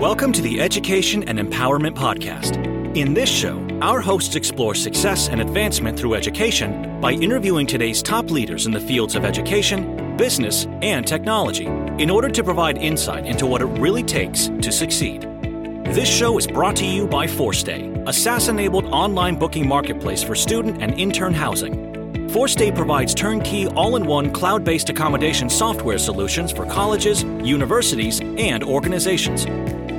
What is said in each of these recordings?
Welcome to the Education and Empowerment Podcast. In this show, our hosts explore success and advancement through education by interviewing today's top leaders in the fields of education, business, and technology in order to provide insight into what it really takes to succeed. This show is brought to you by 4stay, a SaaS enabled online booking marketplace for student and intern housing. 4stay provides turnkey, all in one cloud based accommodation software solutions for colleges, universities, and organizations.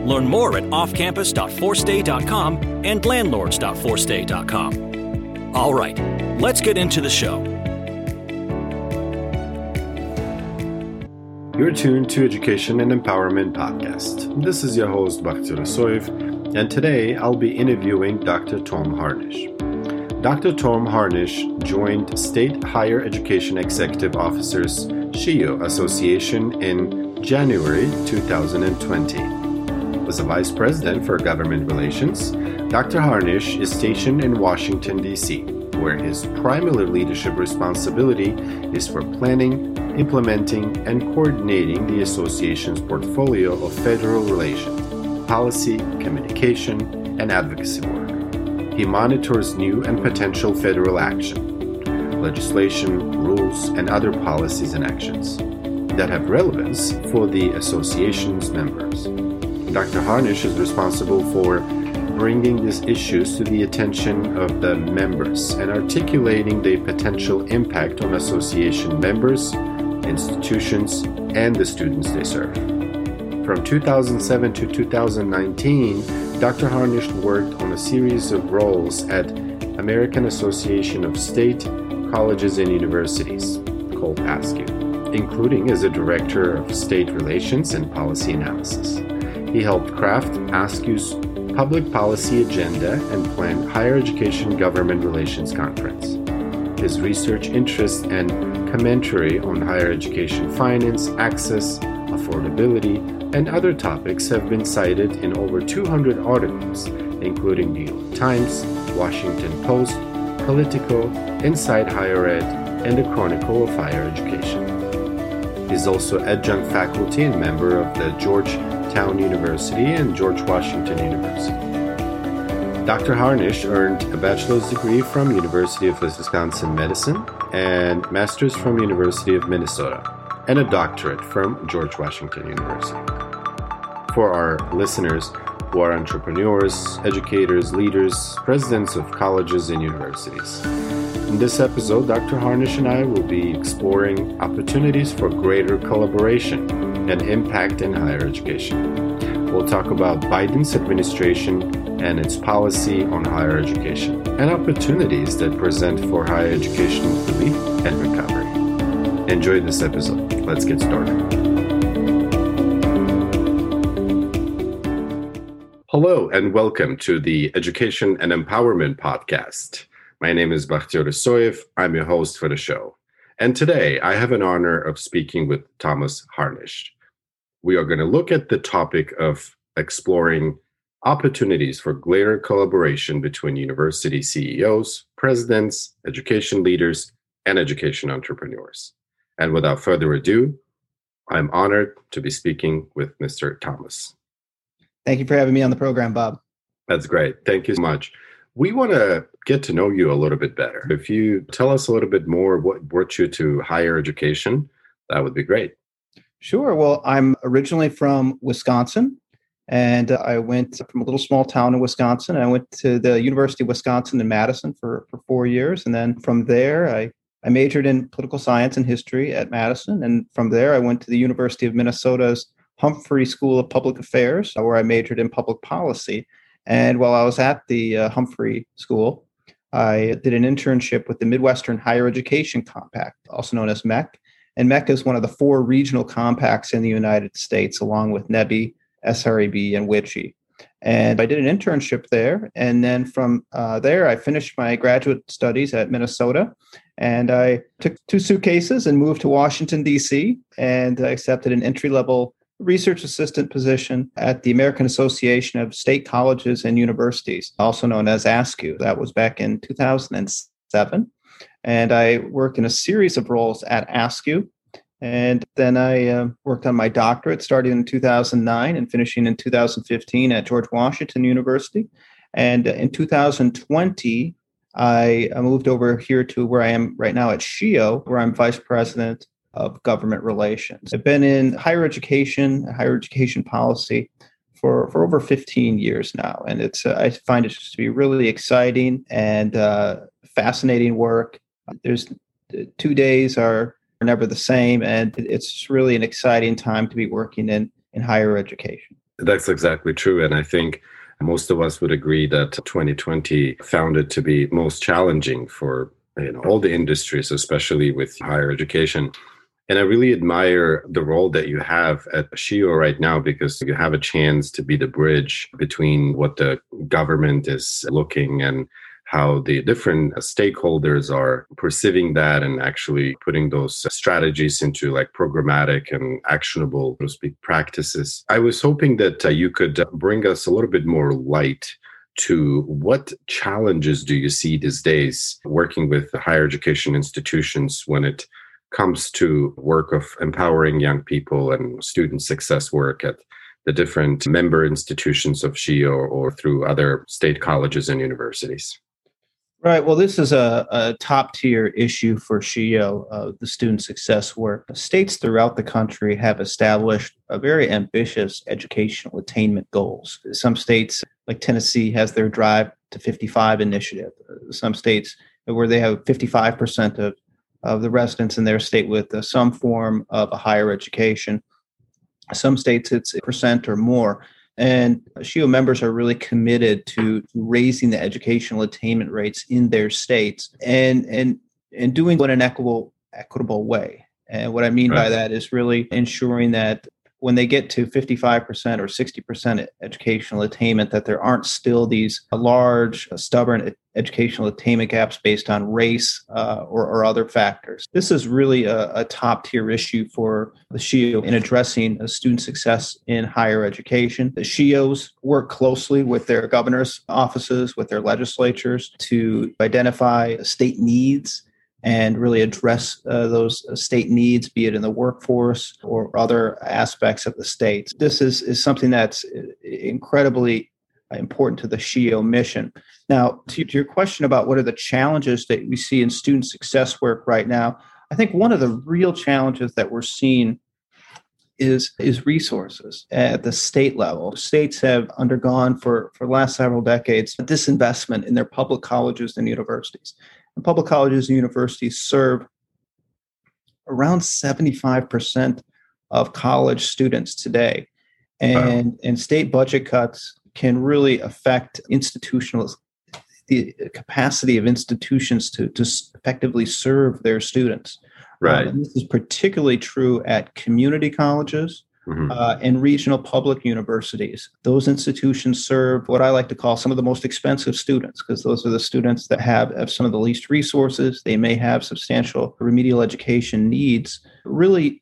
Learn more at offcampus.4stay.com and landlords.4stay.com. All right, let's get into the show. You're tuned to Education and Empowerment Podcast. This is your host, Bakhtiyor Isoev, and today I'll be interviewing Dr. Tom Harnisch. Dr. Tom Harnisch joined State Higher Education Executive Officers SHEEO Association in January 2020. As a Vice President for Government Relations, Dr. Harnisch is stationed in Washington, D.C., where his primary leadership responsibility is for planning, implementing, and coordinating the association's portfolio of federal relations, policy, communication, and advocacy work he monitors new and potential federal action, legislation, rules, and other policies and actions that have relevance for the association's members. Dr. Harnisch is responsible for bringing these issues to the attention of the members and articulating the potential impact on association members, institutions, and the students they serve. From 2007 to 2019, Dr. Harnisch worked on a series of roles at American Association of State Colleges and Universities, called AASCU, including as a Director of State Relations and Policy Analysis. He helped craft AASCU's public policy agenda and plan Higher Education Government Relations Conference. His research interests and commentary on higher education finance, access, affordability, and other topics have been cited in over 200 articles, including the New York Times, Washington Post, Politico, Inside Higher Ed, and the Chronicle of Higher Education. He is also adjunct faculty and member of the Georgetown University and George Washington University. Dr. Harnisch earned a bachelor's degree from University of Wisconsin Madison and master's from University of Minnesota and a doctorate from George Washington University. For our listeners who are entrepreneurs, educators, leaders, presidents of colleges and universities. In this episode, Dr. Harnisch and I will be exploring opportunities for greater collaboration and impact in higher education. We'll talk about Biden's administration and its policy on higher education and opportunities that present for higher education relief and recovery. Enjoy this episode. Let's get started. Hello, and welcome to the Education and Empowerment Podcast. My name is Bakhtiyor Isoev. I'm your host for the show. And today I have an honor of speaking with Thomas Harnisch. We are going to look at the topic of exploring opportunities for greater collaboration between university CEOs, presidents, education leaders, and education entrepreneurs. And without further ado, I'm honored to be speaking with Mr. Thomas. Thank you for having me on the program, Bob. That's great. Thank you so much. We want to get to know you a little bit better. If you tell us a little bit more what brought you to higher education, that would be great. Sure. Well, I'm originally from Wisconsin, and I went from a little small town in Wisconsin. I went to the University of Wisconsin in Madison for, for four years. And then from there, I I majored in political science and history at Madison. And from there, I went to the University of Minnesota's Humphrey School of Public Affairs, where I majored in public policy. And while I was at the uh, Humphrey School, I did an internship with the Midwestern Higher Education Compact, also known as MHEC. And MHEC is one of the four regional compacts in the United States, along with NEBHE, SREB, and WICHE. And I did an internship there. And then from uh, there, I finished my graduate studies at Minnesota. And I took two suitcases and moved to Washington, D.C., and I accepted an entry level research assistant position at the American Association of State Colleges and Universities, also known as AASCU. That was back in 2007. And I worked in a series of roles at AASCU And then I uh, worked on my doctorate starting in 2009 and finishing in 2015 at George Washington University. And in 2020, I moved over here to where I am right now at SHEEO, where I'm vice president of government relations. I've been in higher education, higher education policy for, for over 15 years now. And it's uh, I find it to be really exciting and uh, fascinating work. There's uh, two days are never the same, and it's really an exciting time to be working in, in higher education. That's exactly true. And I think most of us would agree that 2020 found it to be most challenging for you know, all the industries, especially with higher education. And I really admire the role that you have at SHEEO right now because you have a chance to be the bridge between what the government is looking and how the different stakeholders are perceiving that and actually putting those strategies into like programmatic and actionable, so to speak, practices. I was hoping that uh, you could bring us a little bit more light to what challenges do you see these days working with higher education institutions when it comes to work of empowering young people and student success work at the different member institutions of SHEEO or through other state colleges and universities? Right. Well, this is a, a top tier issue for SHEEO, uh, the student success work. States throughout the country have established a very ambitious educational attainment goals. Some states, like Tennessee, has their Drive to 55 initiative. Some states where they have 55% of, of the residents in their state with uh, some form of a higher education. Some states it's a percent or more. And SHEEO members are really committed to raising the educational attainment rates in their states and and and doing it in an equitable equitable way. And what I mean right. by that is really ensuring that when they get to 55% or 60% educational attainment, that there aren't still these large, uh, stubborn educational attainment gaps based on race uh, or, or, other factors. This is really a, a top tier issue for the SHEEO in addressing uh, student success in higher education. The SHEEOs work closely with their governor's offices, with their legislatures to identify state needs and really address uh, those uh, state needs, be it in the workforce or other aspects of the state. This is, is something that's uh, incredibly uh, important to the SHEEO mission. Now, to, to your question about what are the challenges that we see in student success work right now, I think one of the real challenges that we're seeing is is resources at the state level. States have undergone for for the last several decades disinvestment in their public colleges and universities. Public colleges and universities serve around 75% of college students today. And, wow. and state budget cuts can really affect institutional the capacity of institutions to, to effectively serve their students. Right. Um, this is particularly true at community colleges, mm-hmm. uh, and regional public universities. Those institutions serve what I like to call some of the most expensive students because those are the students that have, have some of the least resources. They may have substantial remedial education needs. Really,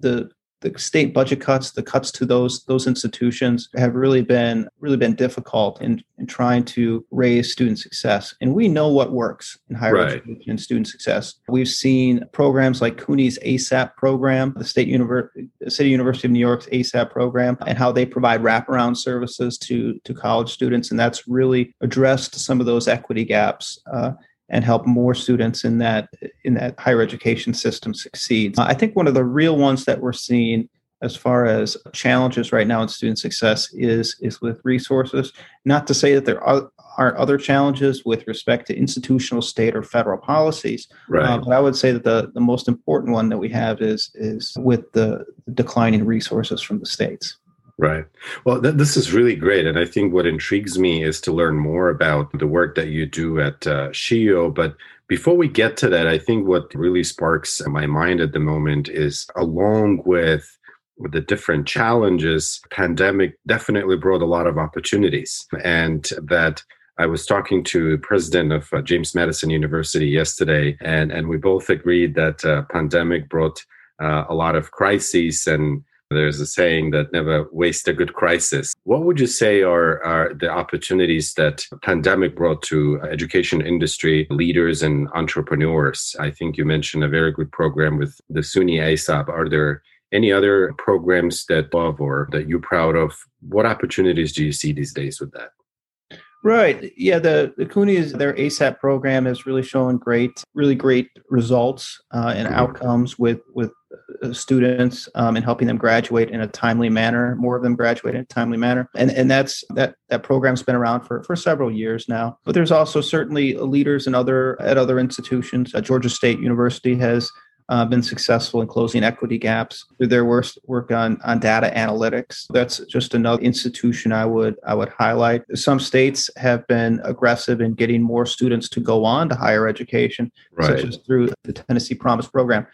the the state budget cuts, the cuts to those those institutions have really been really been difficult in, in trying to raise student success. And we know what works in higher right. education and student success. We've seen programs like CUNY's ASAP program, the State University, City University of New York's ASAP program, and how they provide wraparound services to to college students, and that's really addressed some of those equity gaps. Uh, and help more students in that in that higher education system succeed. I think one of the real ones that we're seeing as far as challenges right now in student success is is with resources. Not to say that there are aren't other challenges with respect to institutional, state, or federal policies, right. Uh, but I would say that the, the most important one that we have is is with the declining resources from the states. Right. Well, th- this is really great. And I think what intrigues me is to learn more about the work that you do at uh, SHEEO. But before we get to that, I think what really sparks my mind at the moment is along with the different challenges, pandemic definitely brought a lot of opportunities. And that I was talking to the president of uh, James Madison University yesterday, and, and we both agreed that uh, pandemic brought uh, a lot of crises and There's a saying that never waste a good crisis. What would you say are, are the opportunities that pandemic brought to education industry leaders and entrepreneurs? I think you mentioned a very good program with the SUNY ASAP. Are there any other programs that love or that you're proud of? What opportunities do you see these days with that? Right. Yeah. The the CUNY is their ASAP program has really shown great, really great results uh, and mm-hmm. outcomes with with uh, students um, and helping them graduate in a timely manner. More of them graduate in a timely manner, and and that's that that program's been around for for several years now. But there's also certainly leaders in other at other institutions. Uh, Georgia State University has uh, been successful in closing equity gaps through their work, work on, on data analytics. That's just another institution I would I would highlight. Some states have been aggressive in getting more students to go on to higher education, right. such as through the Tennessee Promise program.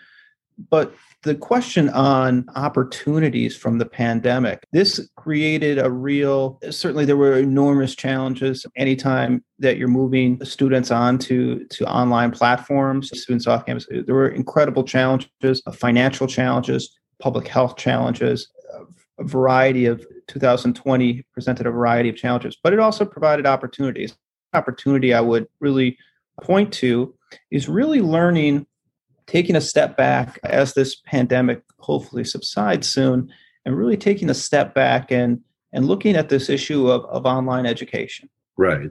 But the question on opportunities from the pandemic this created a real certainly there were enormous challenges anytime that you're moving students onto to online platforms students off campus. There were incredible challenges uh, financial challenges public health challenges a variety of 2020 presented a variety of challenges but it also provided opportunities. Opportunity i would really point to is really learning taking a step back as this pandemic hopefully subsides soon and really taking a step back and and looking at this issue of, of online education. Right.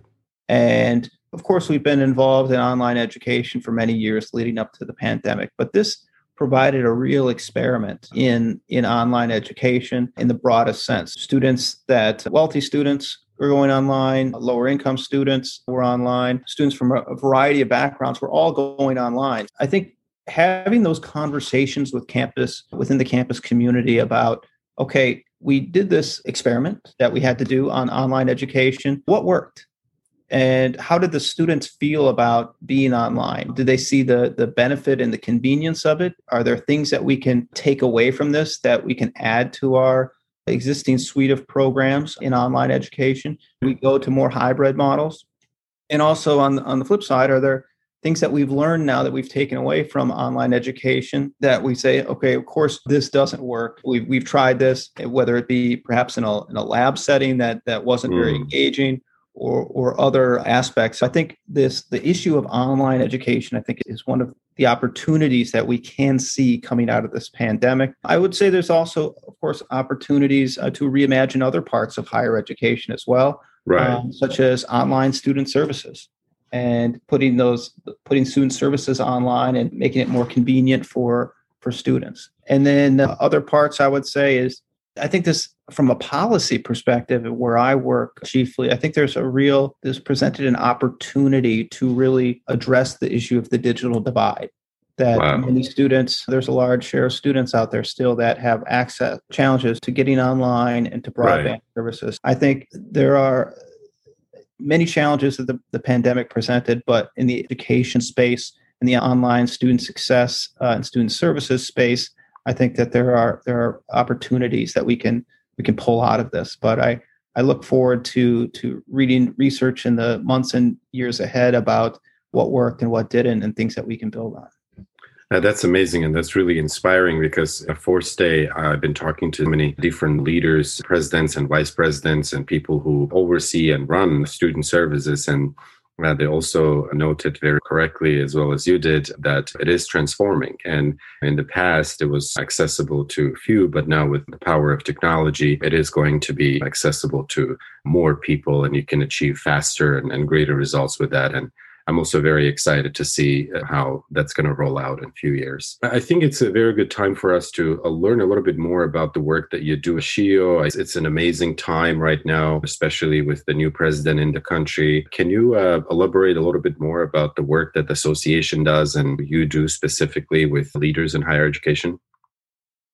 And of course we've been involved in online education for many years leading up to the pandemic but this provided a real experiment in in online education in the broadest sense. Students that wealthy students were going online lower income students were online students from a variety of backgrounds were all going online. I think having those conversations with campus within the campus community about okay we did this experiment that we had to do on online education. What worked? And how did the students feel about being online? Did they see the the benefit and the convenience of it? Are there things that we can take away from this that we can add to our existing suite of programs in online education? We go to more hybrid models. And also on on the flip side are there things that we've learned now that we've taken away from online education that we say, okay, of course, this doesn't work. We've, we've tried this, whether it be perhaps in a, in a lab setting that, that wasn't mm. very engaging or, or other aspects. I think this, the issue of online education, I think is one of the opportunities that we can see coming out of this pandemic. I would say there's also, of course, opportunities uh, to reimagine other parts of higher education as well. Right. Um, such as online student services and putting those putting student services online and making it more convenient for for students and then the other parts i would say is i think this from a policy perspective where i work chiefly i think there's a real this presented an opportunity to really address the issue of the digital divide that wow. many students there's a large share of students out there still that have access challenges to getting online and to broadband right. services i think there are many challenges that the, the pandemic presented, but in the education space, in the online student success uh, and student services space, I think that there are there are opportunities that we can we can pull out of this. But I I look forward to to reading research in the months and years ahead about what worked and what didn't, and things that we can build on. That's amazing and that's really inspiring because 4stay, I've been talking to many different leaders, presidents and vice presidents, and people who oversee and run student services. And uh, they also noted very correctly, as well as you did, that it is transforming. And in the past, it was accessible to few, but now with the power of technology, it is going to be accessible to more people, and you can achieve faster and, and greater results with that. And I'm also very excited to see uh, how that's going to roll out in a few years. I think it's a very good time for us to uh, learn a little bit more about the work that you do at SHEEO. It's an amazing time right now, especially with the new president in the country. Can you uh, elaborate a little bit more about the work that the association does and you do specifically with leaders in higher education?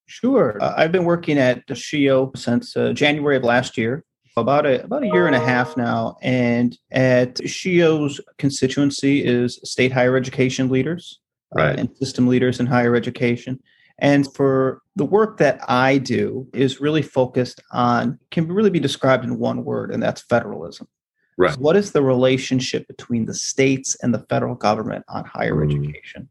Sure. Uh, I've been working at SHEEO since uh, January of last year about a about a year and a half now, and at SHEEO's constituency is state higher education leaders uh, right. uh, and system leaders in higher education. And for the work that I do is really focused on can really be described in one word, and that's federalism. Right. So what is the relationship between the states and the federal government on higher mm. education?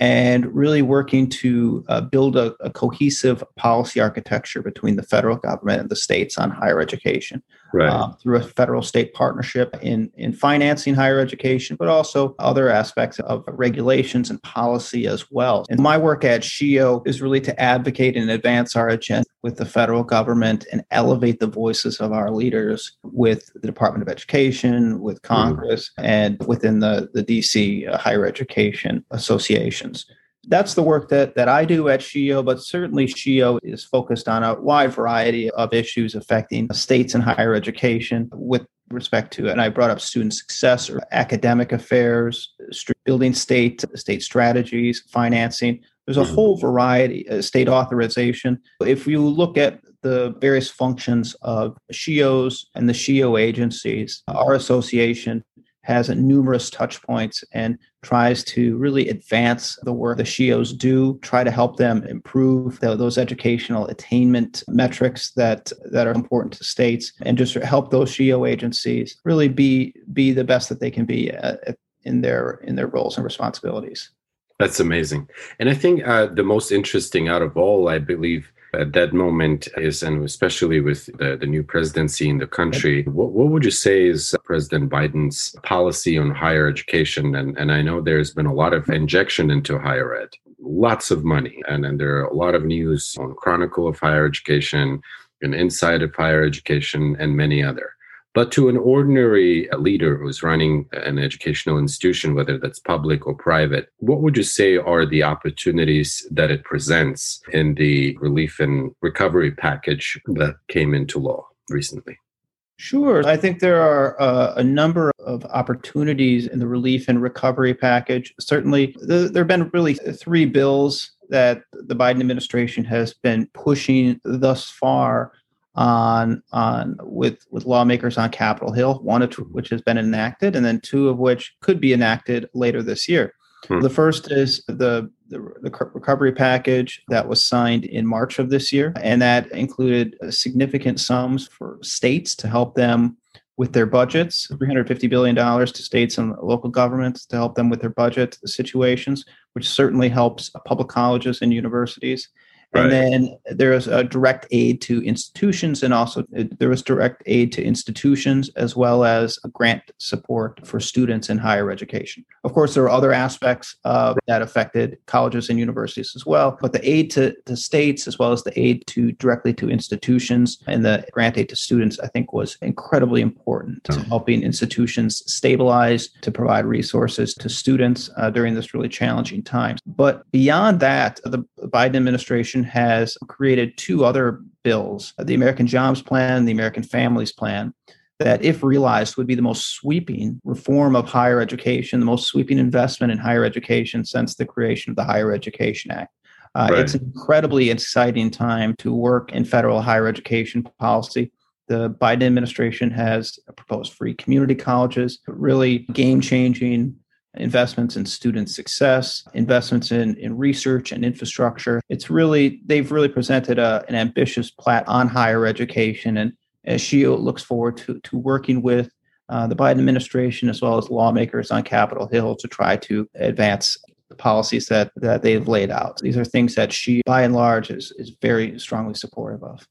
And really working to uh, build a, a, cohesive policy architecture between the federal government and the states on higher education right. uh, through a federal state partnership in, in financing higher education, but also other aspects of regulations and policy as well. And my work at SHEEO is really to advocate and advance our agenda with the federal government and elevate the voices of our leaders with the Department of Education, with mm-hmm. Congress, mm. and within the, the DC uh, higher education associations that's the work that that I do at SHEEO, but certainly SHEEO is focused on a wide variety of issues affecting states and higher education with respect to, and I brought up student success or academic affairs, building state state strategies, financing. There's a mm-hmm. whole variety, uh, state authorization. If you look at the various functions of SHEEOs and the SHEEO agencies, our association has numerous touch points and tries to really advance the work the SHEEOs do, try to help them improve the, those educational attainment metrics that, that are important to states, and just help those SHEEO agencies really be be the best that they can be at, uh, in their in their roles and responsibilities. That's amazing, and I think uh, the most interesting out of all, I believe, at that moment is, and especially with the, the new presidency in the country, what, what would you say is President Biden's policy on higher education? And, and I know there's been a lot of injection into higher ed, lots of money. And, and there are a lot of news on Chronicle of Higher Education and Inside of Higher Education and many other. But to an ordinary leader who's running an educational institution, whether that's public or private, what would you say are the opportunities that it presents in the relief and recovery package that came into law recently? Sure. I think there are uh, a number of opportunities in the relief and recovery package. Certainly, there have been really three bills that the Biden administration has been pushing thus far on on with with lawmakers on Capitol Hill, one of which has been enacted, and then two of which could be enacted later this year. Hmm. The first is the, the, the recovery package that was signed in March of this year, and that included significant sums for states to help them with their budgets, $350 billion to states and local governments to help them with their budget situations, which certainly helps public colleges and universities. And then there is a direct aid to institutions, and also uh, there was direct aid to institutions as well as a grant support for students in higher education. Of course, there are other aspects uh, that affected colleges and universities as well, but the aid to, the states as well as the aid to directly to institutions and the grant aid to students, I think, was incredibly important to helping institutions stabilize, to provide resources to students uh, during this really challenging time. But beyond that, the Biden administration administration has created two other bills the American Jobs Plan, the American Families Plan that, if realized, would be the most sweeping reform of higher education, the most sweeping investment in higher education since the creation of the Higher Education Act. Uh, right. It's an incredibly exciting time to work in federal higher education policy. The Biden administration has proposed free community colleges, really game changing investments in student success, investments in, in research and infrastructure. It's really, they've really presented a, an ambitious plat on higher education. And as looks forward to, to working with uh, the Biden administration as well as lawmakers on Capitol Hill to try to advance the policies that, that they've laid out. These are things that SHEEO, by and large, is, is very strongly supportive of.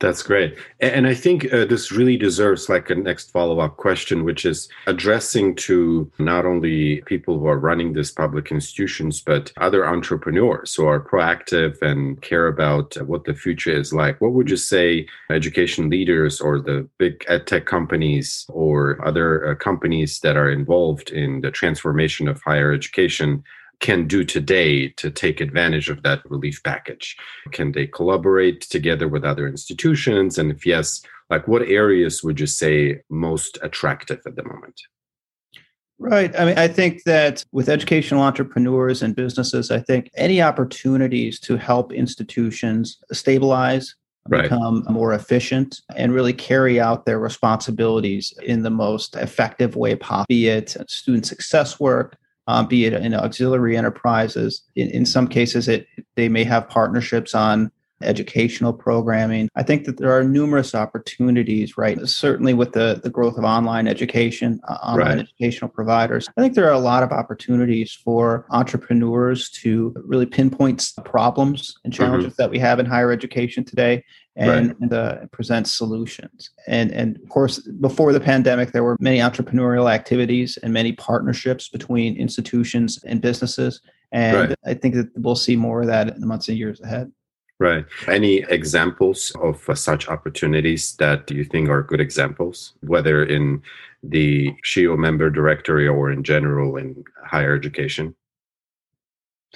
That's great. And I think uh, this really deserves like a next follow up question, which is addressing to not only people who are running these public institutions, but other entrepreneurs who are proactive and care about what the future is like. What would you say education leaders or the big ed tech companies or other uh, companies that are involved in the transformation of higher education can do today to take advantage of that relief package? Can they collaborate together with other institutions? And if yes, like what areas would you say most attractive at the moment? Right. I mean, I think that with educational entrepreneurs and businesses, I think any opportunities to help institutions stabilize, right. become more efficient, and really carry out their responsibilities in the most effective way possible, be it student success work, um, be it in auxiliary enterprises. In, in some cases, it they may have partnerships on educational programming. I think that there are numerous opportunities, right? Certainly with the, the growth of online education, uh, online right. educational providers. I think there are a lot of opportunities for entrepreneurs to really pinpoint problems and challenges mm-hmm. that we have in higher education today and, right. uh, present solutions. And and of course, before the pandemic, there were many entrepreneurial activities and many partnerships between institutions and businesses. And right. I think that we'll see more of that in the months and years ahead. Right. Any examples of uh, such opportunities that you think are good examples, whether in the SHEEO member directory or in general in higher education?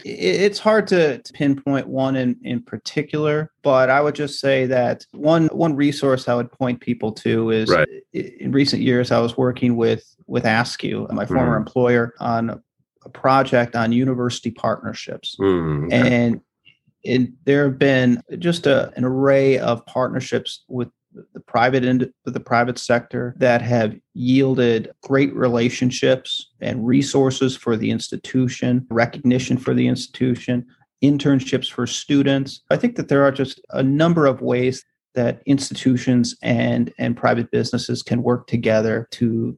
It's hard to, pinpoint one in, in particular, but I would just say that one one resource I would point people to is right. in recent years I was working with with AASCU, my former mm. employer, on a project on university partnerships, mm, okay. and it, there have been just a, an array of partnerships with the private end the private sector that have yielded great relationships and resources for the institution recognition for the institution internships for students. I think that there are just a number of ways that institutions and and private businesses can work together to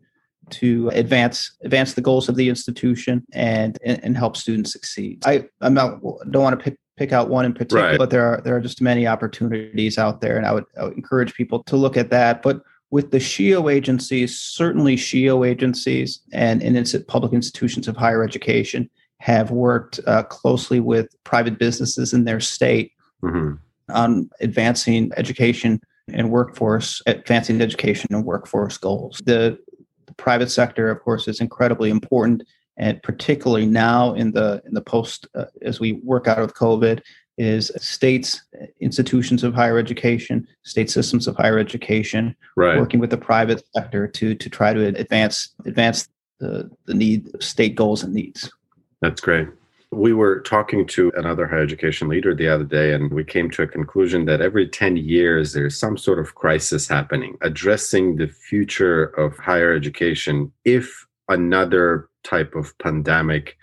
to advance advance the goals of the institution and and, help students succeed. I i'm not don't want to pick pick out one in particular, right. but there are there are just many opportunities out there, and I would, I would encourage people to look at that. But with the SHEEO agencies, certainly SHEEO agencies and, and public institutions of higher education have worked uh, closely with private businesses in their state mm-hmm. on advancing education and workforce, advancing education and workforce goals. The, the private sector, of course, is incredibly important and particularly now in the in the post uh, as we work out of COVID, is states, institutions of higher education, state systems of higher education, right. working with the private sector to to try to advance advance the the need state goals and needs. That's great. We were talking to another higher education leader the other day, and we came to a conclusion that every 10 years there's some sort of crisis happening, addressing the future of higher education if another type of pandemic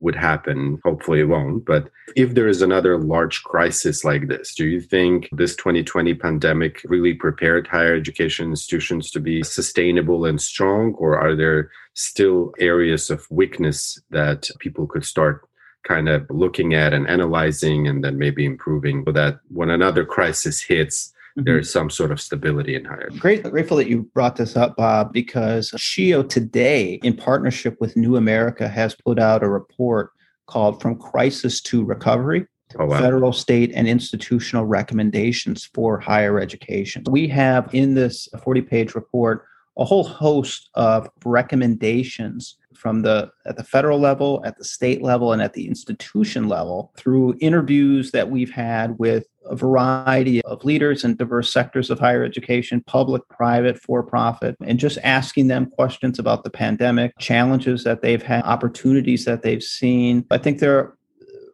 would happen. Hopefully, it won't. But if there is another large crisis like this, do you think this 2020 pandemic really prepared higher education institutions to be sustainable and strong? Or are there still areas of weakness that people could start kind of looking at and analyzing and then maybe improving so that when another crisis hits. Mm-hmm. there's some sort of stability in higher. Great, grateful that you brought this up, Bob, because SHEEO today, in partnership with New America, has put out a report called From Crisis to Recovery. Oh, wow. Federal, state, and institutional recommendations for higher education. We have in this 40 page report a whole host of recommendations from the at the federal level, at the state level, and at the institution level through interviews that we've had with a variety of leaders in diverse sectors of higher education, public, private, for profit, and just asking them questions about the pandemic, challenges that they've had, opportunities that they've seen. I think there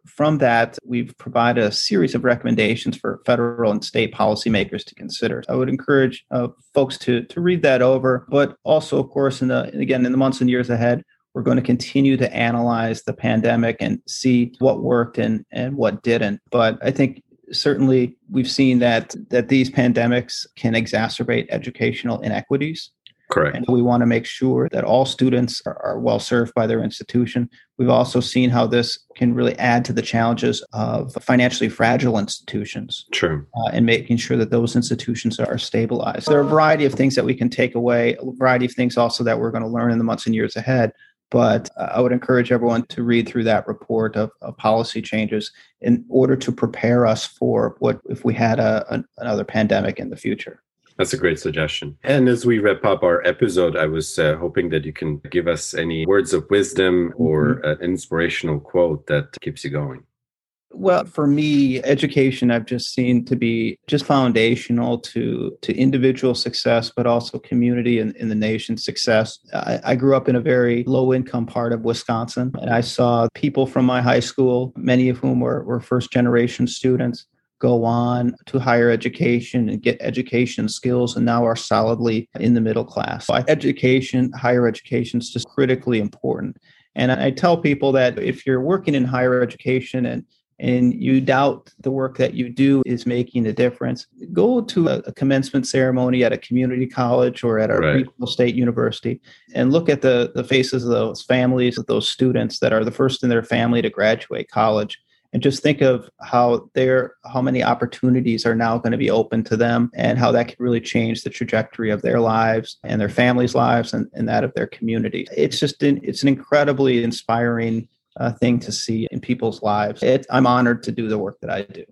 from that, we've provided a series of recommendations for federal and state policymakers to consider. I would encourage uh, folks to, to read that over, but also, of course, in the again in the months and years ahead, we're going to continue to analyze the pandemic and see what worked and, and what didn't. But I think certainly we've seen that that these pandemics can exacerbate educational inequities Correct. And we want to make sure that all students are, are, well served by their institution. We've also seen how this can really add to the challenges of financially fragile institutions. True. Uh, and making sure that those institutions are stabilized. There are a variety of things that we can take away, a variety of things also that we're going to learn in the months and years ahead. But I would encourage everyone to read through that report of, of, policy changes in order to prepare us for what if we had a, a, another pandemic in the future. That's a great suggestion. And as we wrap up our episode, I was uh, hoping that you can give us any words of wisdom or mm-hmm. an inspirational quote that keeps you going. Well, for me, education I've just seen to be just foundational to to individual success, but also community and in the nation's success. I, I grew up in a very low income part of Wisconsin, and I saw people from my high school, many of whom were, were first generation students, go on to higher education and get education skills and now are solidly in the middle class. So education, higher education is just critically important. And I tell people that if you're working in higher education and and you doubt the work that you do is making a difference, go to a, commencement ceremony at a community college or at a right. regional state university and look at the, the faces of those families, of those students that are the first in their family to graduate college. And just think of how their how many opportunities are now going to be open to them and how that can really change the trajectory of their lives and their families' lives and, and that of their community. It's just an, it's an incredibly inspiring uh, thing to see in people's lives. It, I'm honored to do the work that I do.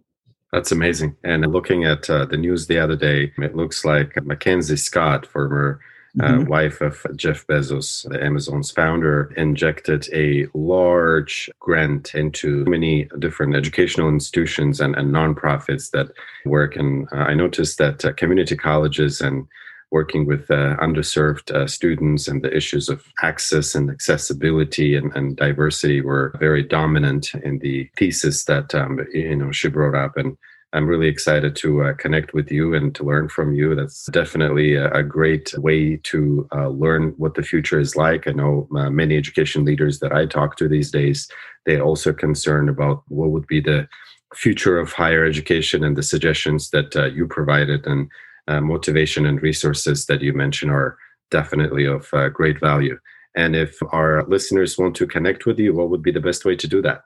That's amazing. And looking at uh, the news the other day, it looks like Mackenzie Scott, former uh, mm-hmm. wife of Jeff Bezos, the Amazon's founder, injected a large grant into many different educational institutions and, and nonprofits that work. And uh, I noticed that uh, community colleges and working with uh, underserved uh, students and the issues of access and accessibility and, and, diversity were very dominant in the thesis that um, you know she brought up and I'm really excited to uh, connect with you and to learn from you. That's definitely a, a great way to uh, learn what the future is like. I know uh, many education leaders that I talk to these days, they're also concerned about what would be the future of higher education and the suggestions that uh, you provided. And uh, motivation and resources that you mentioned are definitely of uh, great value. And if our listeners want to connect with you, what would be the best way to do that?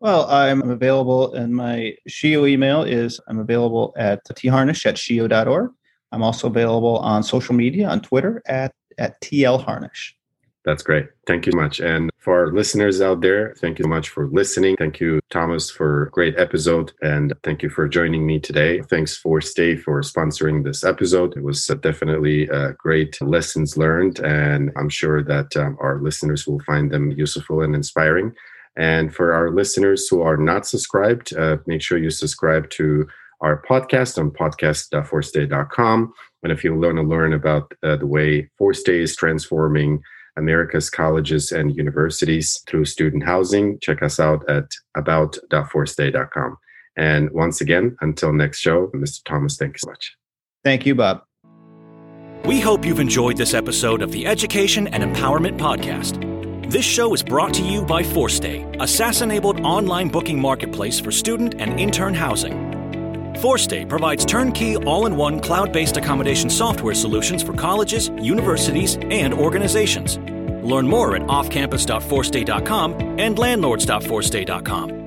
Well, I'm available, and my SHEEO email is I'm available at tharnisch at sheeo.org. I'm also available on social media on Twitter at, at tlharnisch. That's great. Thank you much. And for our listeners out there, thank you so much for listening. Thank you, Thomas, for a great episode. And thank you for joining me today. Thanks 4stay for sponsoring this episode. It was definitely uh, great lessons learned. And I'm sure that um, our listeners will find them useful and inspiring. And for our listeners who are not subscribed, uh, make sure you subscribe to our podcast on podcast.4stay.com. And if you want to learn about uh, the way 4stay is transforming America's colleges and universities through student housing. Check us out at about.4stay.com. And once again, until next show, Mr. Thomas, thank you so much. Thank you, Bob. We hope you've enjoyed this episode of the Education and Empowerment Podcast. This show is brought to you by 4stay, a SaaS enabled online booking marketplace for student and intern housing. 4stay provides turnkey, all in one cloud based accommodation software solutions for colleges, universities, and organizations. Learn more at offcampus.4stay.com and landlords.4stay.com.